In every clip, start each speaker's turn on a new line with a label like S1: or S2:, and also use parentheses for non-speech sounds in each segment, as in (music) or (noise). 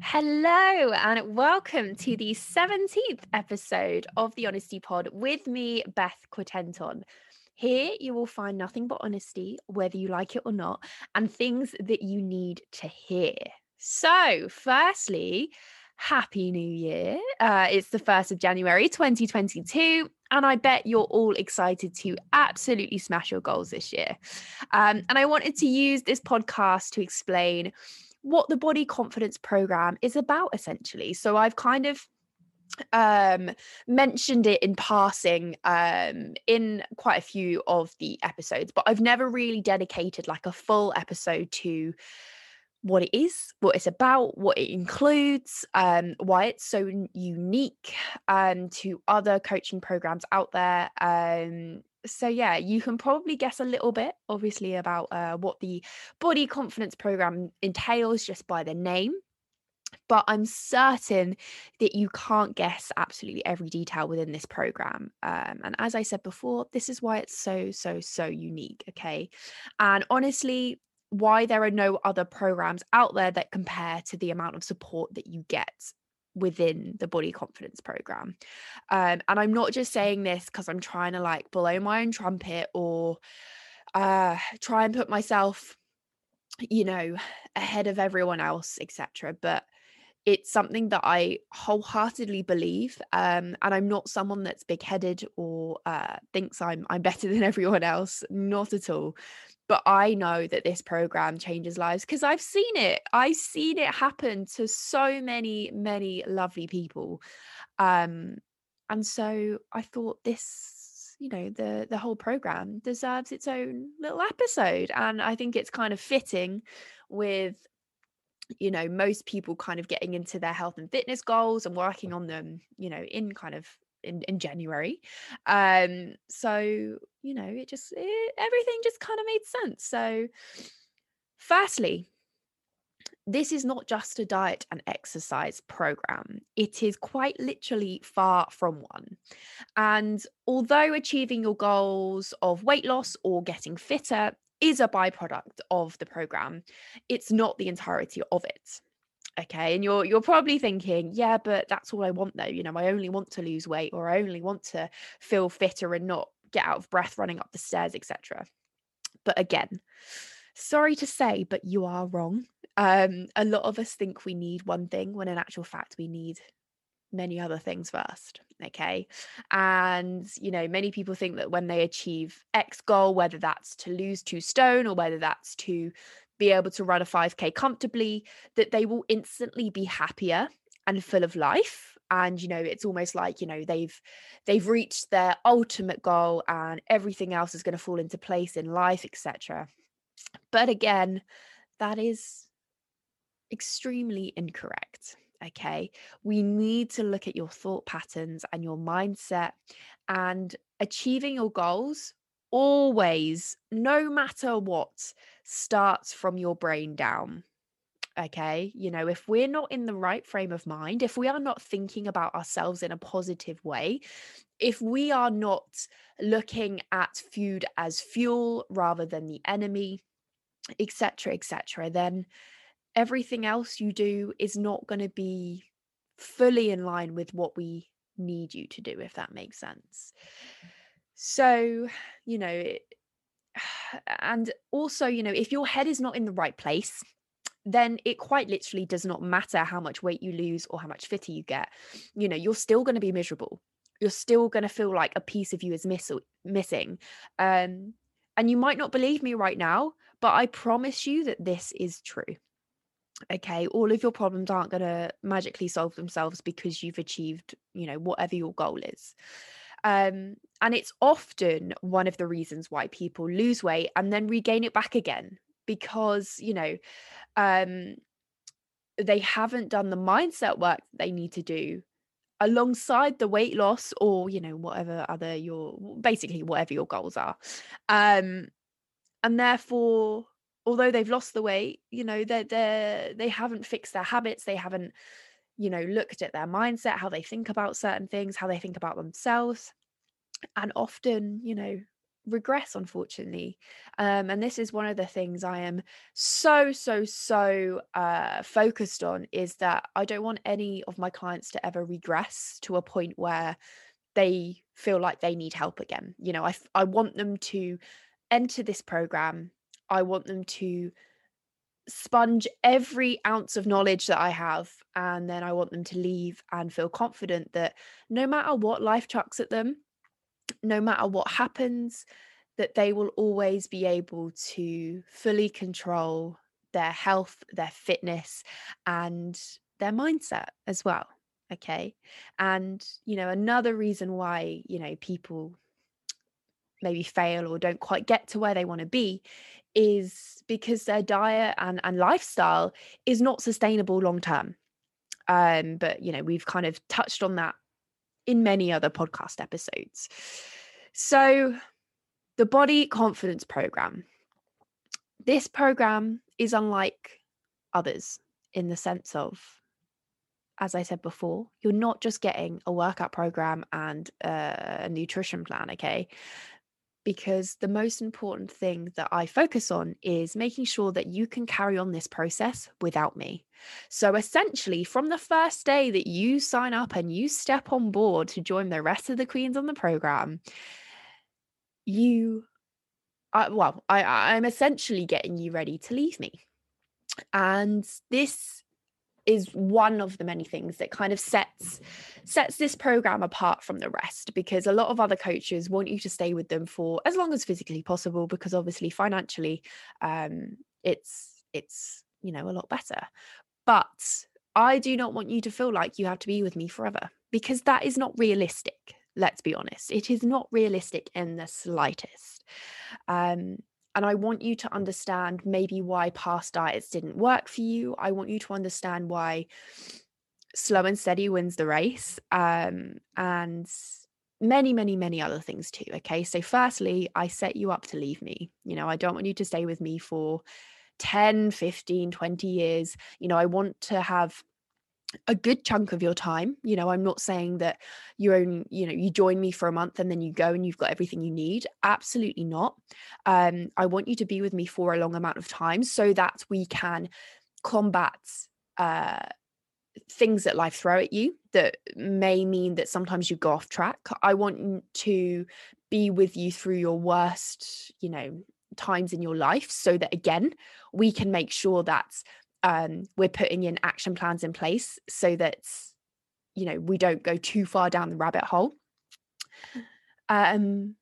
S1: Hello, and welcome to the 17th episode of the Honesty Pod with me, Beth Quatenton. Here you will find nothing but honesty, whether you like it or not, and things that you need to hear. So, firstly, Happy New Year. Uh, it's the 1st of January 2022, and I bet you're all excited to absolutely smash your goals this year. Um, and I wanted to use this podcast to explain what the body confidence program is about essentially. So i've kind of um mentioned it in passing um in quite a few of the episodes but i've never really dedicated like a full episode to what it is what it's about what it includes um why it's so unique um to other coaching programs out there um so yeah you can probably guess a little bit obviously about uh, what the body confidence program entails just by the name but i'm certain that you can't guess absolutely every detail within this program um, and as i said before this is why it's so so so unique okay? And honestly why there are no other programs out there that compare to the amount of support that you get within the body confidence program. Um, and I'm not just saying this because I'm trying to like blow my own trumpet or uh, try and put myself, you know, ahead of everyone else, etc. But it's something that I wholeheartedly believe, um, and I'm not someone that's big-headed or uh, thinks I'm I'm better (laughs) than everyone else. Not at all but I know that this program changes lives because I've seen it. I've seen it happen to so many, many lovely people. Um, and so I thought this, you know, the the whole program deserves its own little episode. And I think it's kind of fitting with you know most people kind of getting into their health and fitness goals and working on them you know in kind of in, in January. Um, so, you know, it just, it, everything just kind of made sense. So, firstly, this is not just a diet and exercise program. It is quite literally far from one. And although achieving your goals of weight loss or getting fitter is a byproduct of the program, it's not the entirety of it okay? And you're you're probably thinking yeah but that's all i want though you know? I only want to lose weight or i only want to feel fitter and not get out of breath running up the stairs etc but again sorry to say but you are wrong. Um a lot of us think we need one thing when in actual fact we need many other things first okay? And you know many people think that when they achieve x goal whether that's to lose two stone or whether that's to be able to run a 5k comfortably that they will instantly be happier and full of life. And you know it's almost like you know they've they've reached their ultimate goal and everything else is going to fall into place in life etc but again that is extremely incorrect okay we need to look at your thought patterns and your mindset and achieving your goals always no matter what starts from your brain down. Okay. You know, if we're not in the right frame of mind, if we are not thinking about ourselves in a positive way, if we are not looking at food as fuel rather than the enemy, etc., etc., then everything else you do is not going to be fully in line with what we need you to do, if that makes sense. So, you know, (sighs) and also you know if your head is not in the right place then it quite literally does not matter how much weight you lose or how much fitter you get. You know you're still going to be miserable. You're still going to feel like a piece of you is miss- missing. Um and you might not believe me right now but i promise you that this is true okay all of your problems aren't going to magically solve themselves because you've achieved you know whatever your goal is. Um, and it's often one of the reasons why people lose weight and then regain it back again because, you know, um, they haven't done the mindset work they need to do alongside the weight loss or you know whatever other your basically whatever your goals are. Um and therefore although they've lost the weight you know they're they they haven't fixed their habits they haven't you know looked at their mindset how they think about certain things how they think about themselves and often you know regress unfortunately. Um, and this is one of the things i am so so so uh, focused on is that i don't want any of my clients to ever regress to a point where they feel like they need help again. You know i, I want them to enter this program i want them to sponge every ounce of knowledge that I have, and then I want them to leave and feel confident that no matter what life chucks at them, no matter what happens, that they will always be able to fully control their health, their fitness, and their mindset as well. Okay. And, you know, another reason why, you know, people maybe fail or don't quite get to where they want to be is because their diet and, and lifestyle is not sustainable long term. Um, but you know, we've kind of touched on that in many other podcast episodes. So, the body confidence program. This program is unlike others in the sense of, as I said before, you're not just getting a workout program and a nutrition plan, okay? Because the most important thing that I focus on is making sure that you can carry on this process without me. So, essentially, from the first day that you sign up and you step on board to join the rest of the queens on the program, you, uh, well, I, I'm essentially getting you ready to leave me. And this is one of the many things that kind of sets sets this program apart from the rest because a lot of other coaches want you to stay with them for as long as physically possible because obviously financially um it's it's you know a lot better. But i do not want you to feel like you have to be with me forever because that is not realistic let's be honest. It is not realistic in the slightest. Um and I want you to understand maybe why past diets didn't work for you. I want you to understand why slow and steady wins the race. Um, and many, many, many other things too. Okay. So, firstly, I set you up to leave me. You know, I don't want you to stay with me for 10, 15, 20 years. You know, I want to have a good chunk of your time you know i'm not saying that you own you know you join me for a month and then you go and you've got everything you need absolutely not. Um i want you to be with me for a long amount of time so that we can combat uh things that life throw at you that may mean that sometimes you go off track. I want to be with you through your worst you know times in your life so that again we can make sure that um, we're putting in action plans in place so that you know we don't go too far down the rabbit hole um,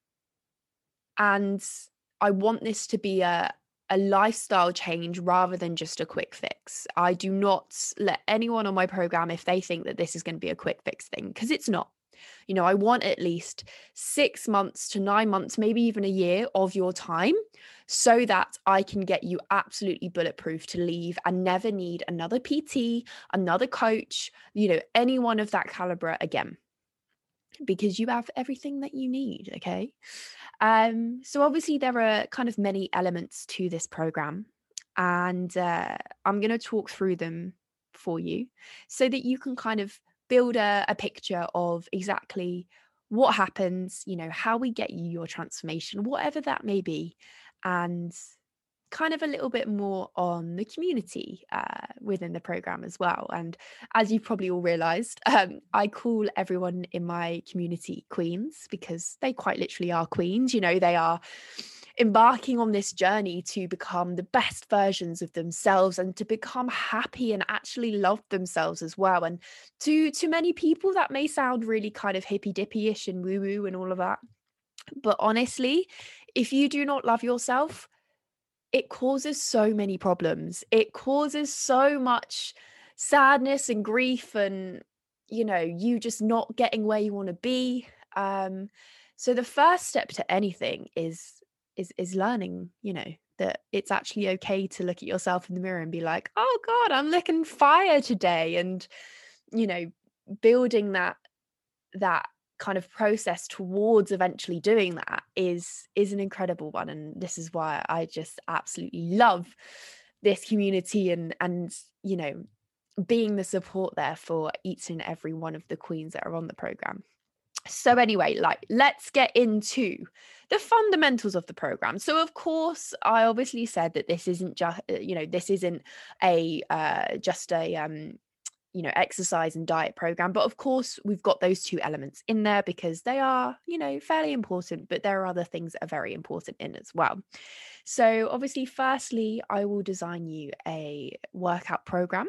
S1: and i want this to be a a lifestyle change rather than just a quick fix. I do not let anyone on my program if they think that this is going to be a quick fix thing because it's not. You know, I want at least six months to nine months, maybe even a year of your time so that I can get you absolutely bulletproof to leave and never need another PT, another coach, you know, anyone of that caliber again because you have everything that you need okay? Um so obviously there are kind of many elements to this program and uh, i'm going to talk through them for you so that you can kind of build a, a picture of exactly what happens, you know, how we get you your transformation, whatever that may be, and kind of a little bit more on the community uh, within the program as well. And as you've probably all realized, um, I call everyone in my community queens because they quite literally are queens. You know, they are embarking on this journey to become the best versions of themselves and to become happy and actually love themselves as well. And to to many people, that may sound really kind of hippy dippy ish and woo woo and all of that. But honestly, if you do not love yourself, it causes so many problems. It causes so much sadness and grief and you know you just not getting where you want to be um so the first step to anything is is is learning you know that it's actually okay to look at yourself in the mirror and be like oh god i'm looking fire today and you know building that that kind of process towards eventually doing that is is an incredible one and this is why i just absolutely love this community and and you know being the support there for each and every one of the queens that are on the program so anyway like let's get into the fundamentals of the program. So of course i obviously said that this isn't just uh, you know this isn't a uh, just a um you know exercise and diet program but of course we've got those two elements in there because they are you know fairly important but there are other things that are very important in as well. So obviously firstly i will design you a workout program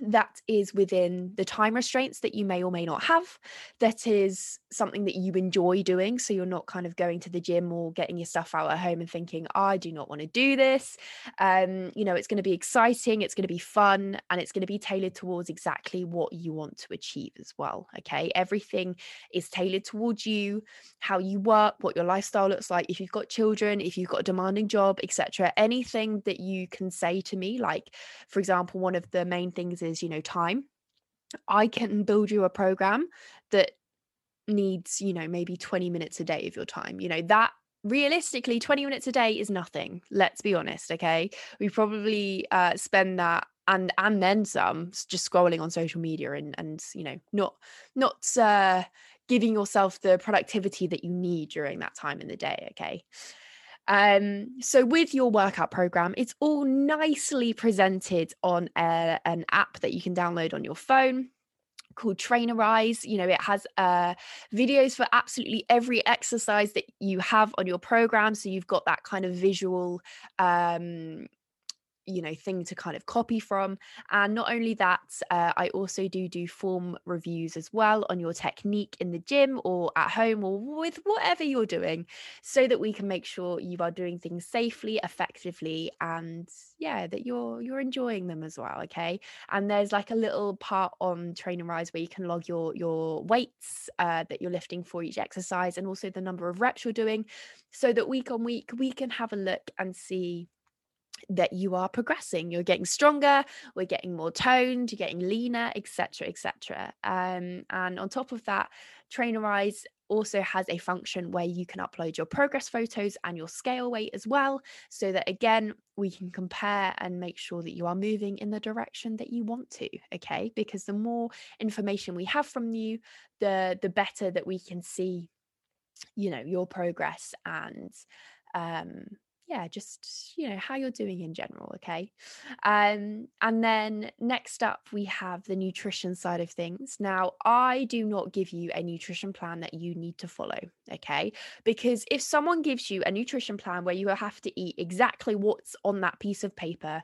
S1: that is within the time restraints that you may or may not have that is something that you enjoy doing so you're not kind of going to the gym or getting your stuff out at home and thinking i do not want to do this. Um you know it's going to be exciting it's going to be fun and it's going to be tailored towards exactly what you want to achieve as well okay? Everything is tailored towards you how you work what your lifestyle looks like if you've got children if you've got a demanding job etc anything that you can say to me like for example one of the main things is you know time i can build you a program that needs you know maybe 20 minutes a day of your time you know that realistically 20 minutes a day is nothing let's be honest okay? We probably uh spend that and and then some just scrolling on social media and and you know not not uh giving yourself the productivity that you need during that time in the day okay um, so with your workout program, it's all nicely presented on a, an app that you can download on your phone called Trainerize. You know, it has uh, videos for absolutely every exercise that you have on your program. So you've got that kind of visual um, you know thing to kind of copy from and not only that uh, i also do do form reviews as well on your technique in the gym or at home or with whatever you're doing so that we can make sure you are doing things safely effectively and yeah that you're you're enjoying them as well okay? And there's like a little part on Trainerize where you can log your your weights uh, that you're lifting for each exercise and also the number of reps you're doing so that week on week we can have a look and see that you are progressing you're getting stronger we're getting more toned you're getting leaner etc etc um, and on top of that trainerize also has a function where you can upload your progress photos and your scale weight as well so that again we can compare and make sure that you are moving in the direction that you want to okay? Because the more information we have from you the the better that we can see you know your progress and um yeah just you know how you're doing in general okay? Um and then next up we have the nutrition side of things. Now i do not give you a nutrition plan that you need to follow okay? Because if someone gives you a nutrition plan where you have to eat exactly what's on that piece of paper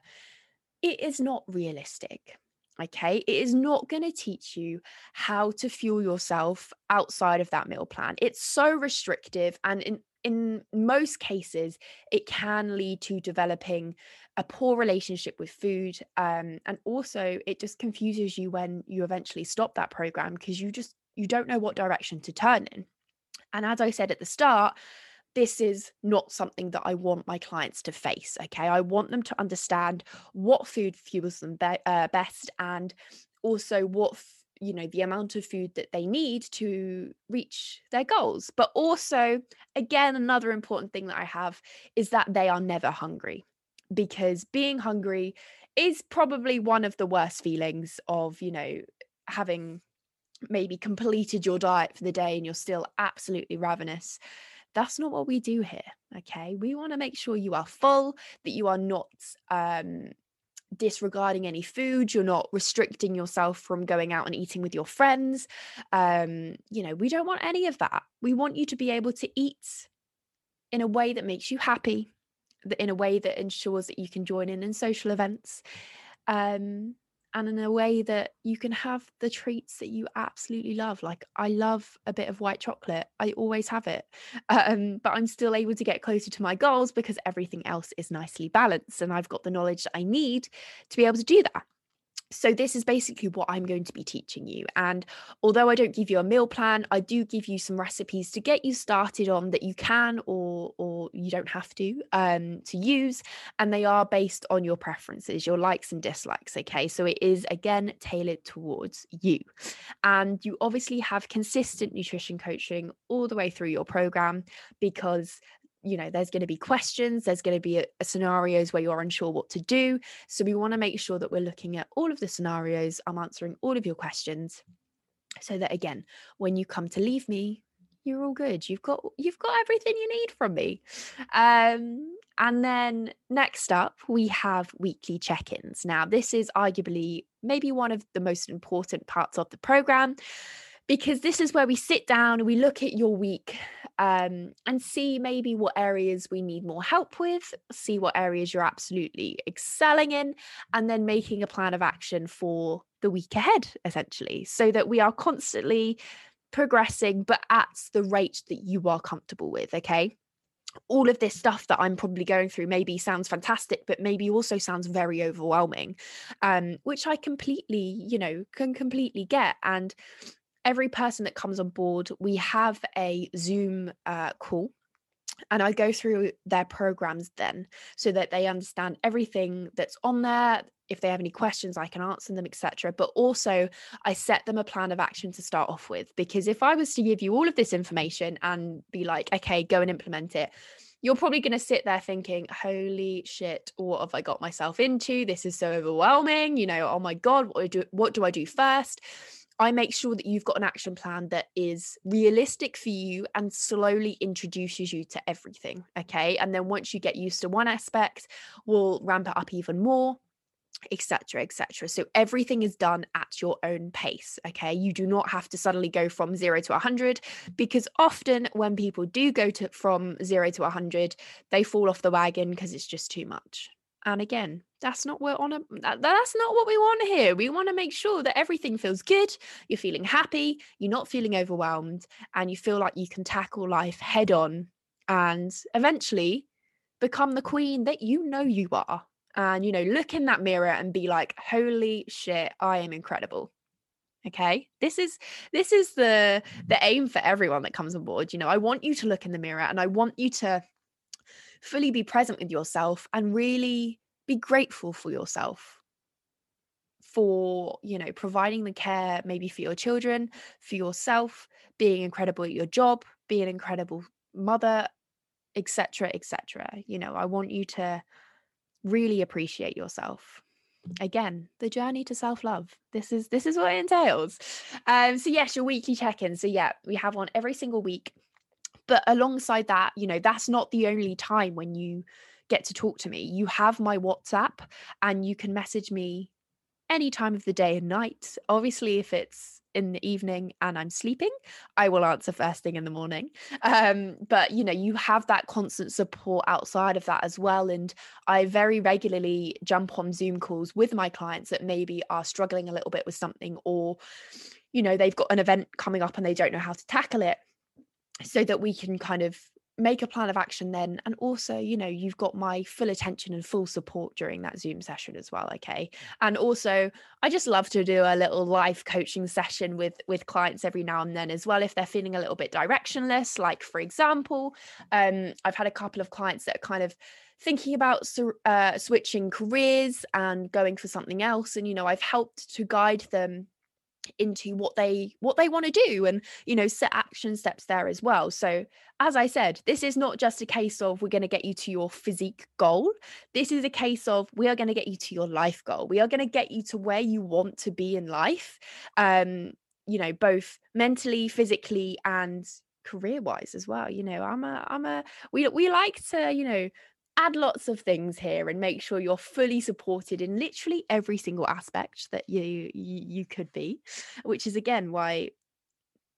S1: it is not realistic Okay, it is not going to teach you how to fuel yourself outside of that meal plan. It's so restrictive and in in most cases, it can lead to developing a poor relationship with food. Um, and also, it just confuses you when you eventually stop that program because you just you don't know what direction to turn in. And as I said at the start, this is not something that I want my clients to face. Okay. I want them to understand what food fuels them be- uh, best and also what f- you know the amount of food that they need to reach their goals. But also again another important thing that i have is that they are never hungry because being hungry is probably one of the worst feelings of you know having maybe completed your diet for the day and you're still absolutely ravenous. That's not what we do here okay? We want to make sure you are full that you are not um disregarding any food you're not restricting yourself from going out and eating with your friends um you know we don't want any of that. We want you to be able to eat in a way that makes you happy in a way that ensures that you can join in in social events. Um and in a way that you can have the treats that you absolutely love. Like I love a bit of white chocolate. I always have it. (laughs) Um, but I'm still able to get closer to my goals because everything else is nicely balanced and I've got the knowledge that I need to be able to do that so this is basically what i'm going to be teaching you and although i don't give you a meal plan i do give you some recipes to get you started on that you can or or you don't have to um to use and they are based on your preferences your likes and dislikes okay? So it is again tailored towards you. And you obviously have consistent nutrition coaching all the way through your program because you know there's going to be questions there's going to be a, a scenarios where you're unsure what to do so we want to make sure that we're looking at all of the scenarios i'm answering all of your questions so that again, when you come to leave me, you're all good. You've got you've got everything you need from me. Um, and then next up, we have weekly check-ins. Now, this is arguably maybe one of the most important parts of the program because this is where we sit down, and we look at your week um, and see maybe what areas we need more help with, see what areas you're absolutely excelling in, and then making a plan of action for the week ahead, essentially, so that we are constantly progressing, but at the rate that you are comfortable with. Okay all of this stuff that I'm probably going through maybe sounds fantastic, but maybe also sounds very overwhelming, um, which I completely, you know, can completely get. And every person that comes on board, we have a Zoom uh, call and I go through their programs then so that they understand everything that's on there. If they have any questions, I can answer them, etc. But also, I set them a plan of action to start off with. Because if I was to give you all of this information and be like, okay, go and implement it, you're probably going to sit there thinking, holy shit, what have I got myself into? This is so overwhelming. You know, oh my God, what do, what do I do first? I make sure that you've got an action plan that is realistic for you and slowly introduces you to everything. Okay. And then once you get used to one aspect, we'll ramp it up even more etc etc so everything is done at your own pace okay you do not have to suddenly go from 0 to 100 because often when people do go to from 0 to 100 they fall off the wagon because it's just too much and again, that's not what on a that, that's not what we want here. We want to make sure that everything feels good, you're feeling happy, you're not feeling overwhelmed, and you feel like you can tackle life head on and eventually become the queen that you know you are. And you know, look in that mirror and be like, holy shit, I am incredible okay this is this is the the aim for everyone that comes on board you know i want you to look in the mirror and i want you to fully be present with yourself and really be grateful for yourself for you know providing the care maybe for your children for yourself being incredible at your job being an incredible mother etc etc you know i want you to really appreciate yourself. Again the journey to self-love. This is this is what it entails. Um so yes your weekly check-in. So yeah we have one every single week. But alongside that, you know, that's not the only time when you get to talk to me. You have my WhatsApp and you can message me any time of the day and night. Obviously, if it's in the evening and I'm sleeping, I will answer first thing in the morning. Um, but you know, you have that constant support outside of that as well. And I very regularly jump on Zoom calls with my clients that maybe are struggling a little bit with something, or you know, they've got an event coming up and they don't know how to tackle it so that we can kind of make a plan of action then and also you know you've got my full attention and full support during that zoom session as well okay? And also i just love to do a little live coaching session with with clients every now and then as well if they're feeling a little bit directionless like for example um i've had a couple of clients that are kind of thinking about uh, switching careers and going for something else and you know i've helped to guide them into what they what they want to do and you know set action steps there as well. So as i said this is not just a case of we're going to get you to your physique goal. This is a case of we are going to get you to your life goal. We are going to get you to where you want to be in life um you know both mentally physically and career wise as well. You know i'm a i'm a we we like to you know add lots of things here and make sure you're fully supported in literally every single aspect that you you, you could be which is again why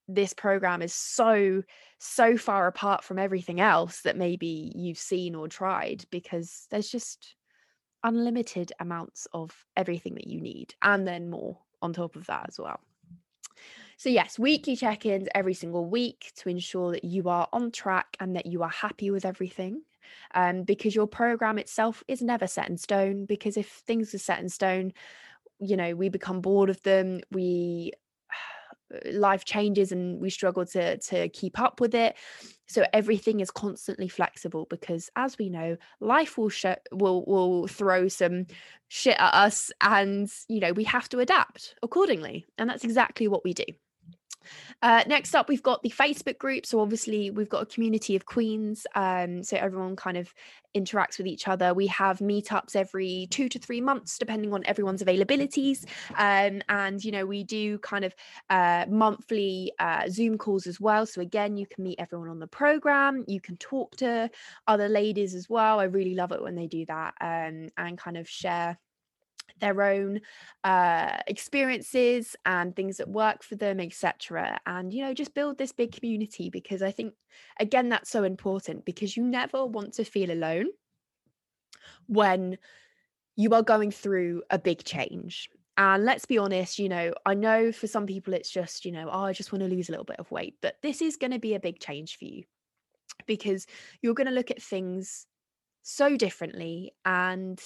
S1: this program is so so far apart from everything else that maybe you've seen or tried because there's just unlimited amounts of everything that you need and then more on top of that as well so, yes, weekly check ins every single week to ensure that you are on track and that you are happy with everything um, because your program itself is never set in stone. Because if things are set in stone, you know, we become bored of them. We (sighs) life changes and we struggle to to keep up with it so everything is constantly flexible because as we know life will show will will throw some shit at us and you know we have to adapt accordingly and that's exactly what we do Uh, next up, we've got the Facebook group. So obviously, we've got a community of queens. Um, so everyone kind of interacts with each other. We have meetups every two to three months, depending on everyone's availabilities. Um, and you know, we do kind of uh, monthly uh, Zoom calls as well. So again, you can meet everyone on the program. You can talk to other ladies as well. I really love it when they do that um, and kind of share their own uh, experiences and things that work for them etc and you know just build this big community because i think again that's so important because you never want to feel alone when you are going through a big change. And let's be honest, you know, I know for some people it's just, you know, oh, I just want to lose a little bit of weight, but this is going to be a big change for you because you're going to look at things so differently and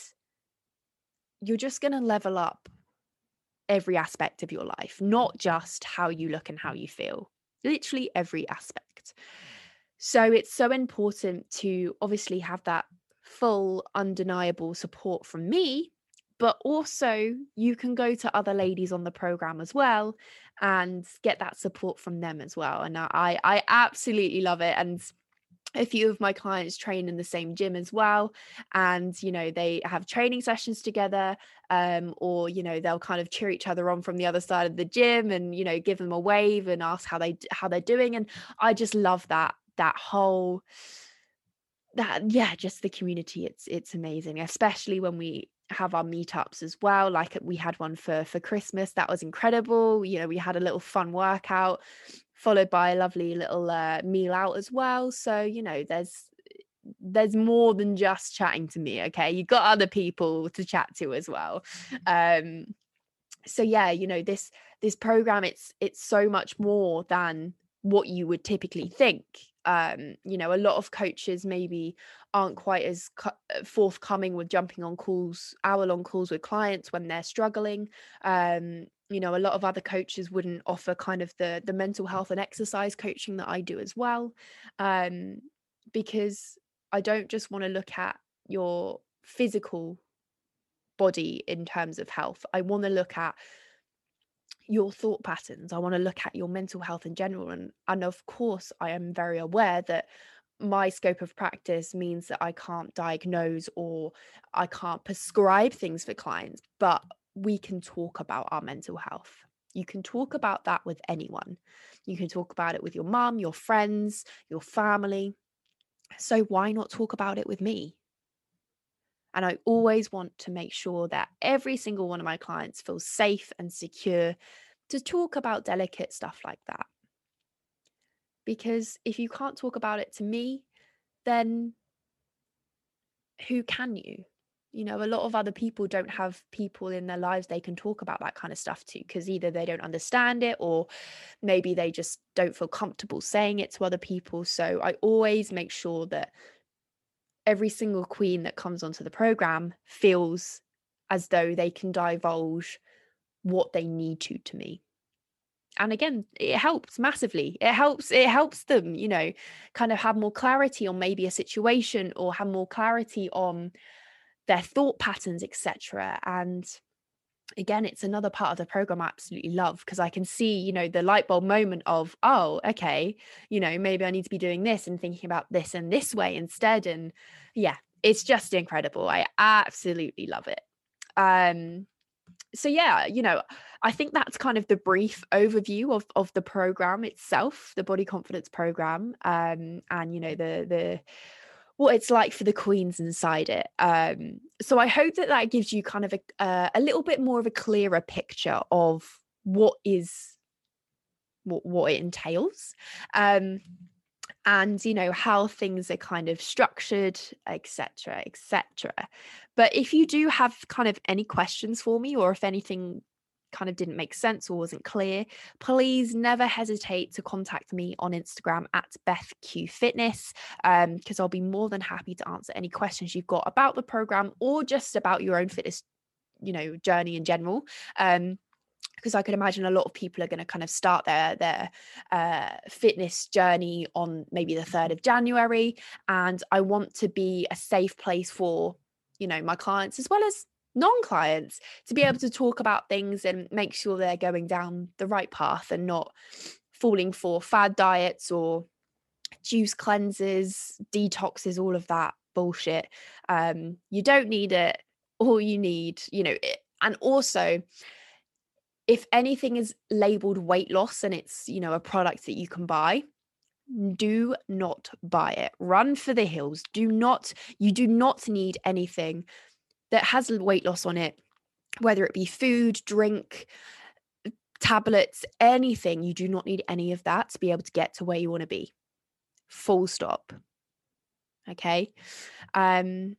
S1: you're just going to level up every aspect of your life, not just how you look and how you feel, literally every aspect. So it's so important to obviously have that full, undeniable support from me, but also you can go to other ladies on the program as well and get that support from them as well. And I, I absolutely love it. And a few of my clients train in the same gym as well and you know they have training sessions together um, or you know they'll kind of cheer each other on from the other side of the gym and you know give them a wave and ask how they how they're doing and i just love that that whole that yeah just the community it's it's amazing especially when we have our meetups as well like we had one for for christmas that was incredible you know we had a little fun workout followed by a lovely little uh, meal out as well. So, you know, there's there's more than just chatting to me, okay? You've got other people to chat to as well. Um so yeah, you know, this this program it's it's so much more than what you would typically think um you know a lot of coaches maybe aren't quite as forthcoming with jumping on calls hour long calls with clients when they're struggling um you know a lot of other coaches wouldn't offer kind of the the mental health and exercise coaching that I do as well um because I don't just want to look at your physical body in terms of health. I want to look at your thought patterns. I want to look at your mental health in general and and of course i am very aware that my scope of practice means that i can't diagnose or i can't prescribe things for clients but we can talk about our mental health you can talk about that with anyone you can talk about it with your mom your friends your family so why not talk about it with me and I always want to make sure that every single one of my clients feels safe and secure to talk about delicate stuff like that. Because if you can't talk about it to me, then who can you? You know, a lot of other people don't have people in their lives they can talk about that kind of stuff to because either they don't understand it or maybe they just don't feel comfortable saying it to other people. So I always make sure that every single queen that comes onto the program feels as though they can divulge what they need to to me and again it helps massively it helps it helps them you know kind of have more clarity on maybe a situation or have more clarity on their thought patterns etc and again it's another part of the program i absolutely love because i can see you know the light bulb moment of oh okay you know maybe i need to be doing this and thinking about this and this way instead and yeah it's just incredible i absolutely love it. Um so yeah you know i think that's kind of the brief overview of of the program itself the body confidence program um and you know the the what it's like for the queens inside it. Um, so I hope that that gives you kind of a, uh, a little bit more of a clearer picture of what is what, what it entails. Um, and you know how things are kind of structured etc etc but if you do have kind of any questions for me or if anything kind of didn't make sense or wasn't clear, please never hesitate to contact me on Instagram at BethQ Fitness because um, I'll be more than happy to answer any questions you've got about the program or just about your own fitness, you know, journey in general. Um, because I could imagine a lot of people are going to kind of start their their uh, fitness journey on maybe the third of January, and I want to be a safe place for you know my clients as well as non-clients to be able to talk about things and make sure they're going down the right path and not falling for fad diets or juice cleanses, detoxes, all of that bullshit. Um, you don't need it. All you need, you know, it, and also if anything is labeled weight loss and it's, you know, a product that you can buy, do not buy it. Run for the hills. Do not, you do not need anything that has weight loss on it, whether it be food, drink, tablets, anything. You do not need any of that to be able to get to where you want to be. Full stop. Okay. Um,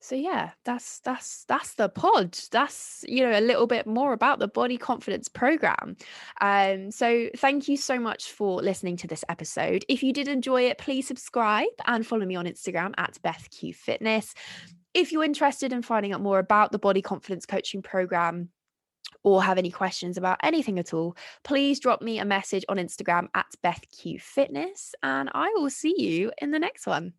S1: so yeah that's that's that's the pod that's you know a little bit more about the body confidence program um so thank you so much for listening to this episode if you did enjoy it please subscribe and follow me on instagram at bethq fitness if you're interested in finding out more about the body confidence coaching program or have any questions about anything at all, please drop me a message on Instagram at BethQ Fitness, and I will see you in the next one.